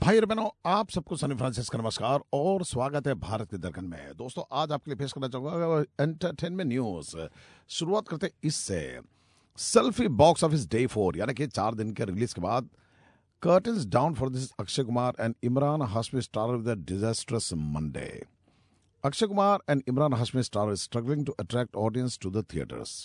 भाई बहनों, आप सबको सनी फ्रांसिस का नमस्कार और स्वागत है भारत के दर्पण में। दोस्तों, आज आपके लिए पेश करना चाहूँगा एंटरटेनमेंट न्यूज़ शुरुआत करते इससे। Selfie box office day four यानी कि चार दिन के रिलीज़ के बाद curtains down for this Akshay Kumar and Emraan Hashmi star with disastrous Monday Akshay Kumar and Emraan Hashmi star struggling to attract audience to the theaters.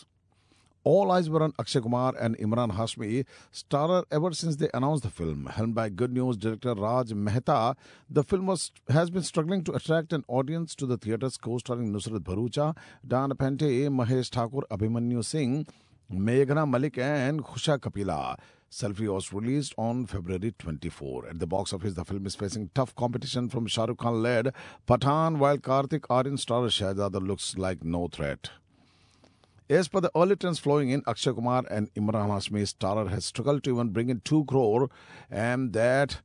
All eyes were on Akshay Kumar and Imran Hashmi, starrer ever since they announced the film. Helmed by Good News director Raj Mehta, the film was, has been struggling to attract an audience to the theaters, co-starring Nusrat Bharucha, Dan Pente, Mahesh Thakur, Abhimanyu Singh, Meghna Malik and Kusha Kapila. Selfie was released on February 24. At the box office, the film is facing tough competition from Shah Rukh Khan-led Pathan, while Kartik Aaryan star Shahzada looks like no threat. As per the early trends flowing in, Akshay Kumar and Imran Hashmi's starrer has struggled to even bring in 2 crore and that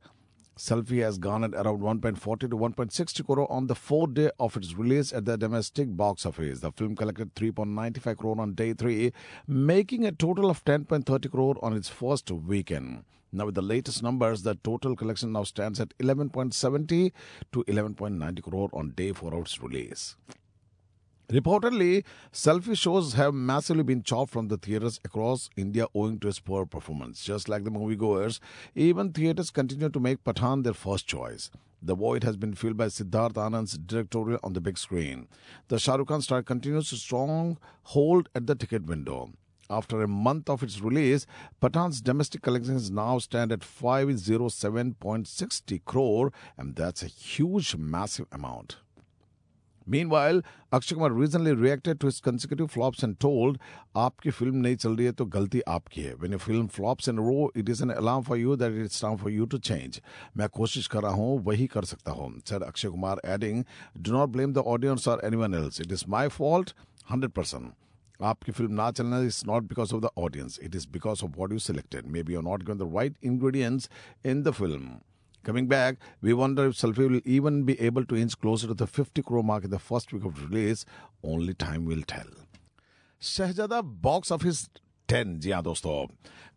Selfie has garnered around 1.40 to 1.60 crore on the fourth day of its release at the domestic box office. The film collected 3.95 crore on day 3, making a total of 10.30 crore on its first weekend. Now, with the latest numbers, the total collection now stands at 11.70 to 11.90 crore on day 4 of its release. Reportedly, selfie shows have massively been chopped from the theaters across India owing to its poor performance. Just like the moviegoers, even theaters continue to make Pathan their first choice. The void has been filled by Siddharth Anand's directorial on the big screen. The Shah Rukh Khan star continues to strong hold at the ticket window. After a month of its release, Pathan's domestic collections now stand at 507.60 crore, and that's a huge, massive amount. Meanwhile, Akshay Kumar recently reacted to his consecutive flops and told, आपकी film नहीं चल रही है तो गलती आपकी है When a film flops in a row, it is an alarm for you that it's time for you to change. मैं कोशिश कर रहा हूँ वही कर सकता हूँ said Akshay Kumar adding, do not blame the audience or anyone else. It is my fault 100%. आपकी फिल्म ना चलना is not because of the audience. It is because of what you selected. Maybe you're not given the right ingredients in the film. Coming back, we wonder if Selfie will even be able to inch closer to the 50 crore mark in the first week of release. Only time will tell. Shahzada box office 10. जी हाँ दोस्तों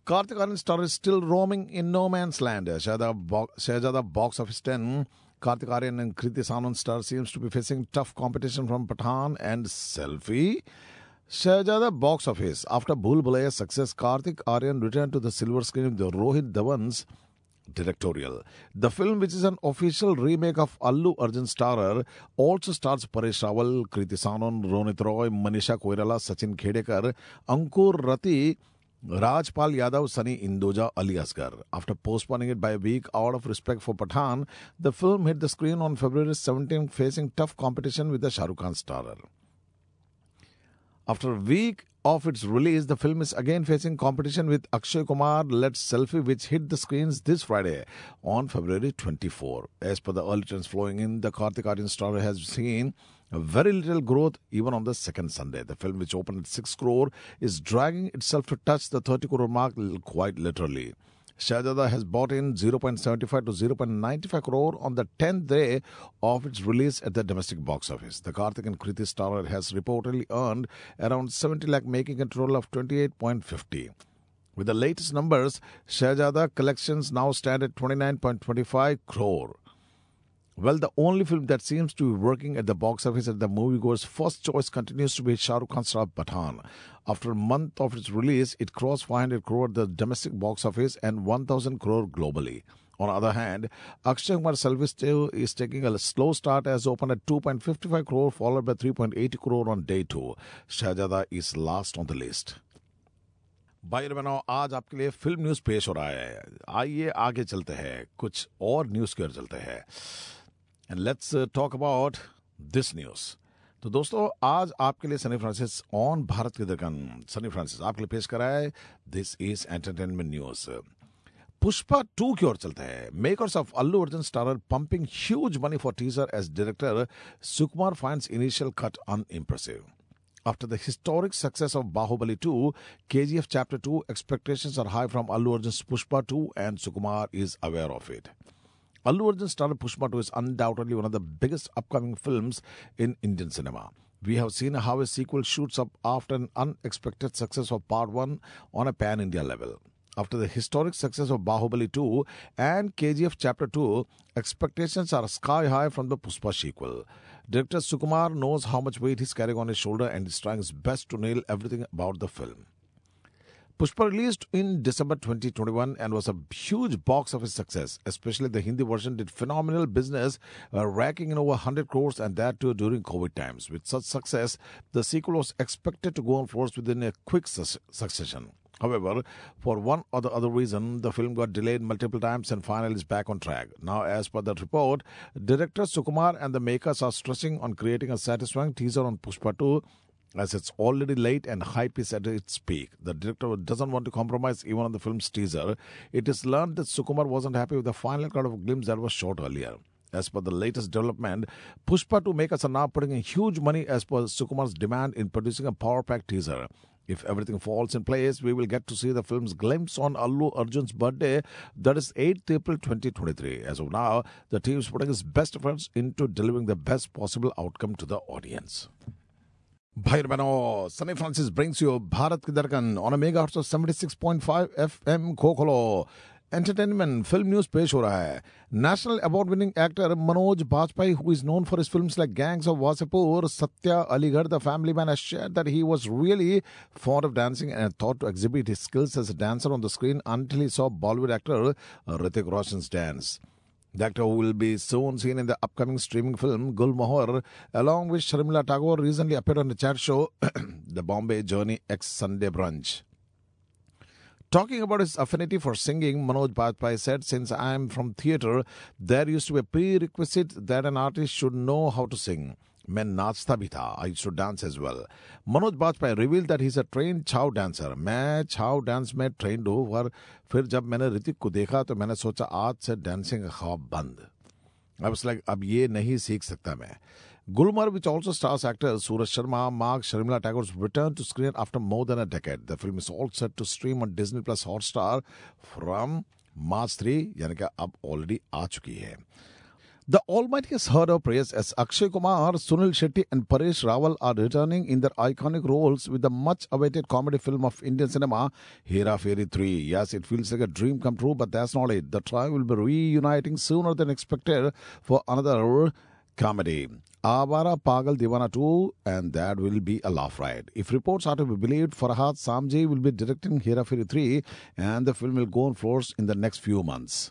Kartik Aaryan star is still roaming in no man's land Shehzada 10 Kartik Aaryan and Kriti Sanon star seems to be facing tough competition from Pathan and Selfie. Shahjada box office. After Bhool Bhulaiyaa's success, Kartik Aaryan returned to the silver screen with Rohit Dhawan's directorial. The film, which is an official remake of Allu Arjun starrer, also stars Paresh Rawal, Kriti Sanon, Ronit Roy, Manisha Koirala, Sachin Khedekar, Ankur Rati, Rajpal Yadav, Sunny Indoja, Ali Asgar. After postponing it by a week out of respect for Pathan, the film hit the screen on February 17, facing tough competition with the Shah Rukh Khan starrer. After a week of its release, the film is again facing competition with Akshay Kumar led Selfie, which hit the screens this Friday on February 24. As per the early trends flowing in, the Kartik Aaryan star has seen very little growth even on the second Sunday. The film, which opened at 6 crore, is dragging itself to touch the 30 crore mark quite literally. Shahzada has bought in 0.75 to 0.95 crore on the 10th day of its release at the domestic box office. The Karthik and Kriti starrer has reportedly earned around 70 lakh, making a total of 28.50. With the latest numbers, Shahzada collections now stand at 29.25 crore. Well, the only film that seems to be working at the box office at the moviegoers' first choice continues to be Shah Rukh Khan's Pathan. After a month of its release, it crossed 500 crore at the domestic box office and 1,000 crore globally. On the other hand, Akshay Kumar Selfie's is taking a slow start as opened at 2.55 crore, followed by 3.80 crore on day two. Shahjada is last on the list. भाई बहनों आज आपके लिए film news पेश हो रहा है आइए आगे चलते हैं कुछ और न्यूज की ओर चलते हैं and let's talk about this news तो दोस्तों आज आपके लिए सनी फ्रांसिस ऑन भारत के दर्कन सनी फ्रांसिस आपके लिए पेश करा है this is entertainment news Pushpa two की ओर चलते हैं। Makers of Allu Arjun starrer pumping huge money for teaser as director Sukumar finds initial cut unimpressive After the historic success of Bahubali 2, KGF Chapter 2 expectations are high from Allu Arjun's Pushpa 2 and Sukumar is aware of it. Allu Arjun starred Pushpa 2 is undoubtedly one of the biggest upcoming films in Indian cinema. We have seen how a sequel shoots up after an unexpected success of part 1 on a pan India level. After the historic success of Baahubali 2 and KGF Chapter 2, expectations are sky high from the Pushpa sequel. Director Sukumar knows how much weight he's carrying on his shoulder and is trying his best to nail everything about the film. Pushpa released in December 2021 and was a huge box office success. Especially the Hindi version did phenomenal business, uh, racking in over 100 crores and that too during COVID times. With such success, the sequel was expected to go on floors within a quick su- succession. However, for one or the other reason, the film got delayed multiple times and finally is back on track. Now, as per the report, director Sukumar and the makers are stressing on creating a satisfying teaser on Pushpa 2 as it's already late and hype is at its peak. The director doesn't want to compromise even on the film's teaser. It is learned that Sukumar wasn't happy with the final cut of glimpse that was shot earlier. As per the latest development, Pushpa 2 makers are now putting in huge money as per Sukumar's demand in producing a power packed teaser. If everything falls in place, we will get to see the film's glimpse on Allu Arjun's birthday, that is 8th April 2023. As of now, the team is putting its best efforts into delivering the best possible outcome to the audience. भाई बहनों Sunny Francis brings you Bharat की दरकन और mega आठ seventy six point five F M खोखलो entertainment film news पेश हो रहा है national award winning actor Manoj Bajpayee who is known for his films like Gangs of Wasseypur Satya Aligarh the Family Man share that he was really fond of dancing and thought to exhibit his skills as a dancer on the screen until he saw Bollywood actor Hrithik Roshan's dance The actor who will be soon seen in the upcoming streaming film Gulmohar, along with Sharmila Tagore, recently appeared on the chat show The Bombay Journey X Sunday Brunch. Talking about his affinity for singing, Manoj Bajpayee said, Since I am from theatre, there used to be a prerequisite that an artist should know how to sing. मैं नाचता भी था। I should dance as well Manoj Bajpayee reveal that he a train Chhau dancer मैं Chhau dance में trend हूँ, और फिर जब मैंने ऋतिक को देखा तो मैंने सोचा, आज से डांसिंग ख्वाब बंद। अब इस लाइक अब ये नहीं सीख सकता मैं। Gulmohar which also stars actor Suraj Sharma, mark Sharmila Tagore return to screen after more than a decade the film is also to stream on Disney plus Hotstar from March three यानी कि अब already आ चुकी है। The Almighty has heard our prayers as Akshay Kumar, Sunil Shetty, and Paresh Rawal are returning in their iconic roles with the much awaited comedy film of Indian cinema, Hera Pheri 3. Yes, it feels like a dream come true, but that's not it. The trio will be reuniting sooner than expected for another comedy. Awara Paagal Deewana 2, and that will be a laugh ride. If reports are to be believed, Farhad Samji will be directing Hera Pheri 3, and the film will go on floors in the next few months.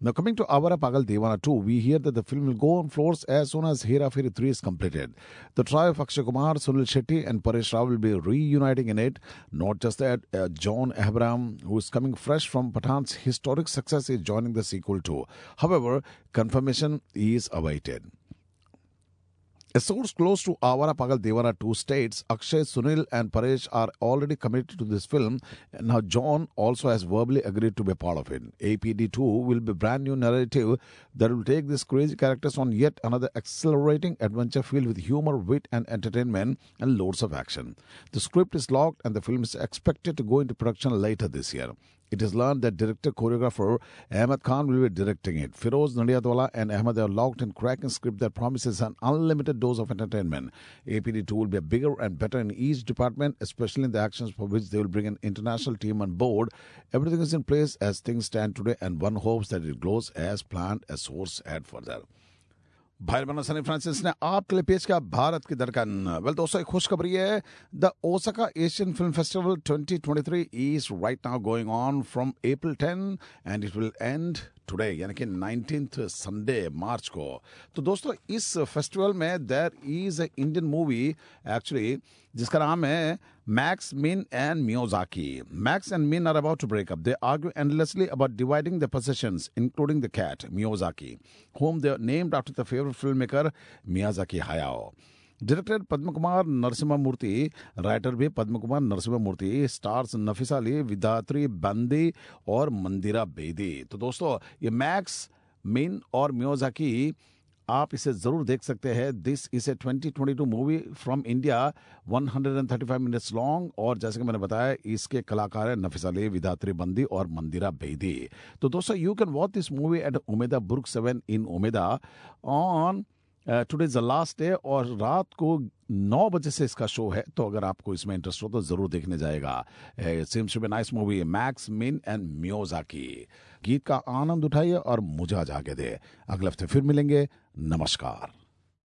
Now, coming to Awara Paagal Deewana 2, we hear that the film will go on floors as soon as Hera Pheri 3 is completed. The trio of Akshay Kumar, Sunil Shetty, and Paresh Rao will be reuniting in it. Not just that, uh, John Abraham, who is coming fresh from Pathan's historic success, is joining the sequel too. However, confirmation is awaited. A source close to Awara Paagal Deewana 2 states Akshay, Sunil, and Paresh are already committed to this film. And now John also has verbally agreed to be a part of it. APD 2 will be a brand new narrative that will take these crazy characters on yet another accelerating adventure filled with humor, wit, and entertainment, and loads of action. The script is locked, and the film is expected to go into production later this year. It is learned that director choreographer Ahmed Khan will be directing it. Firoz Nadiadwala and Ahmed are locked in cracking script that promises an unlimited dose of entertainment. APD2 will be bigger and better in each department, especially in the actions for which they will bring an international team on board. Everything is in place as things stand today, and one hopes that it goes as planned, a source had further. भाई बना Sunny Francis ने आपके लिए पेश किया भारत की Darkan well दोस्तों, एक खुशखबरी है। The Osaka Asian film festival 2023 is right now going on from April 10 and it will end today यानी कि नाइनटीन संडे मार्च को। तो दोस्तों, इस फेस्टिवल में there is a Indian movie actually जिसका नाम है Max Min and Meowzaki Max and Min are about to break up they argue endlessly about dividing the possessions, including the cat, Miyazaki, whom they named after the favorite filmmaker, Miyazaki Hayao director Padma Kumar Narasimha Murthy writer भी Padma Kumar Narasimha Murthy stars Nafisa Ali Vidhatri Bandi और मंदिरा बेदी तो दोस्तों, ये max min और मियोजाकी आप इसे ज़रूर देख सकते हैं। This is a 2022 movie from India 135 minutes long और जैसे कि मैंने बताया, इसके कलाकार हैं नफीस अली विधात्री बंदी और मंदिरा बेदी तो दोस्तों you can watch this movie at Umeda Burg seven in Umeda on today is the last day और रात को नौ बजे से इसका शो है। तो अगर आपको इसमें इंटरेस्ट हो तो ज़रूर देखने जाएगा। Nice movie Max Min and Meowzaki गीत का आनंद उठाइए और मुझा जाके दे। अगले हफ़्ते फिर मिलेंगे। नमस्कार।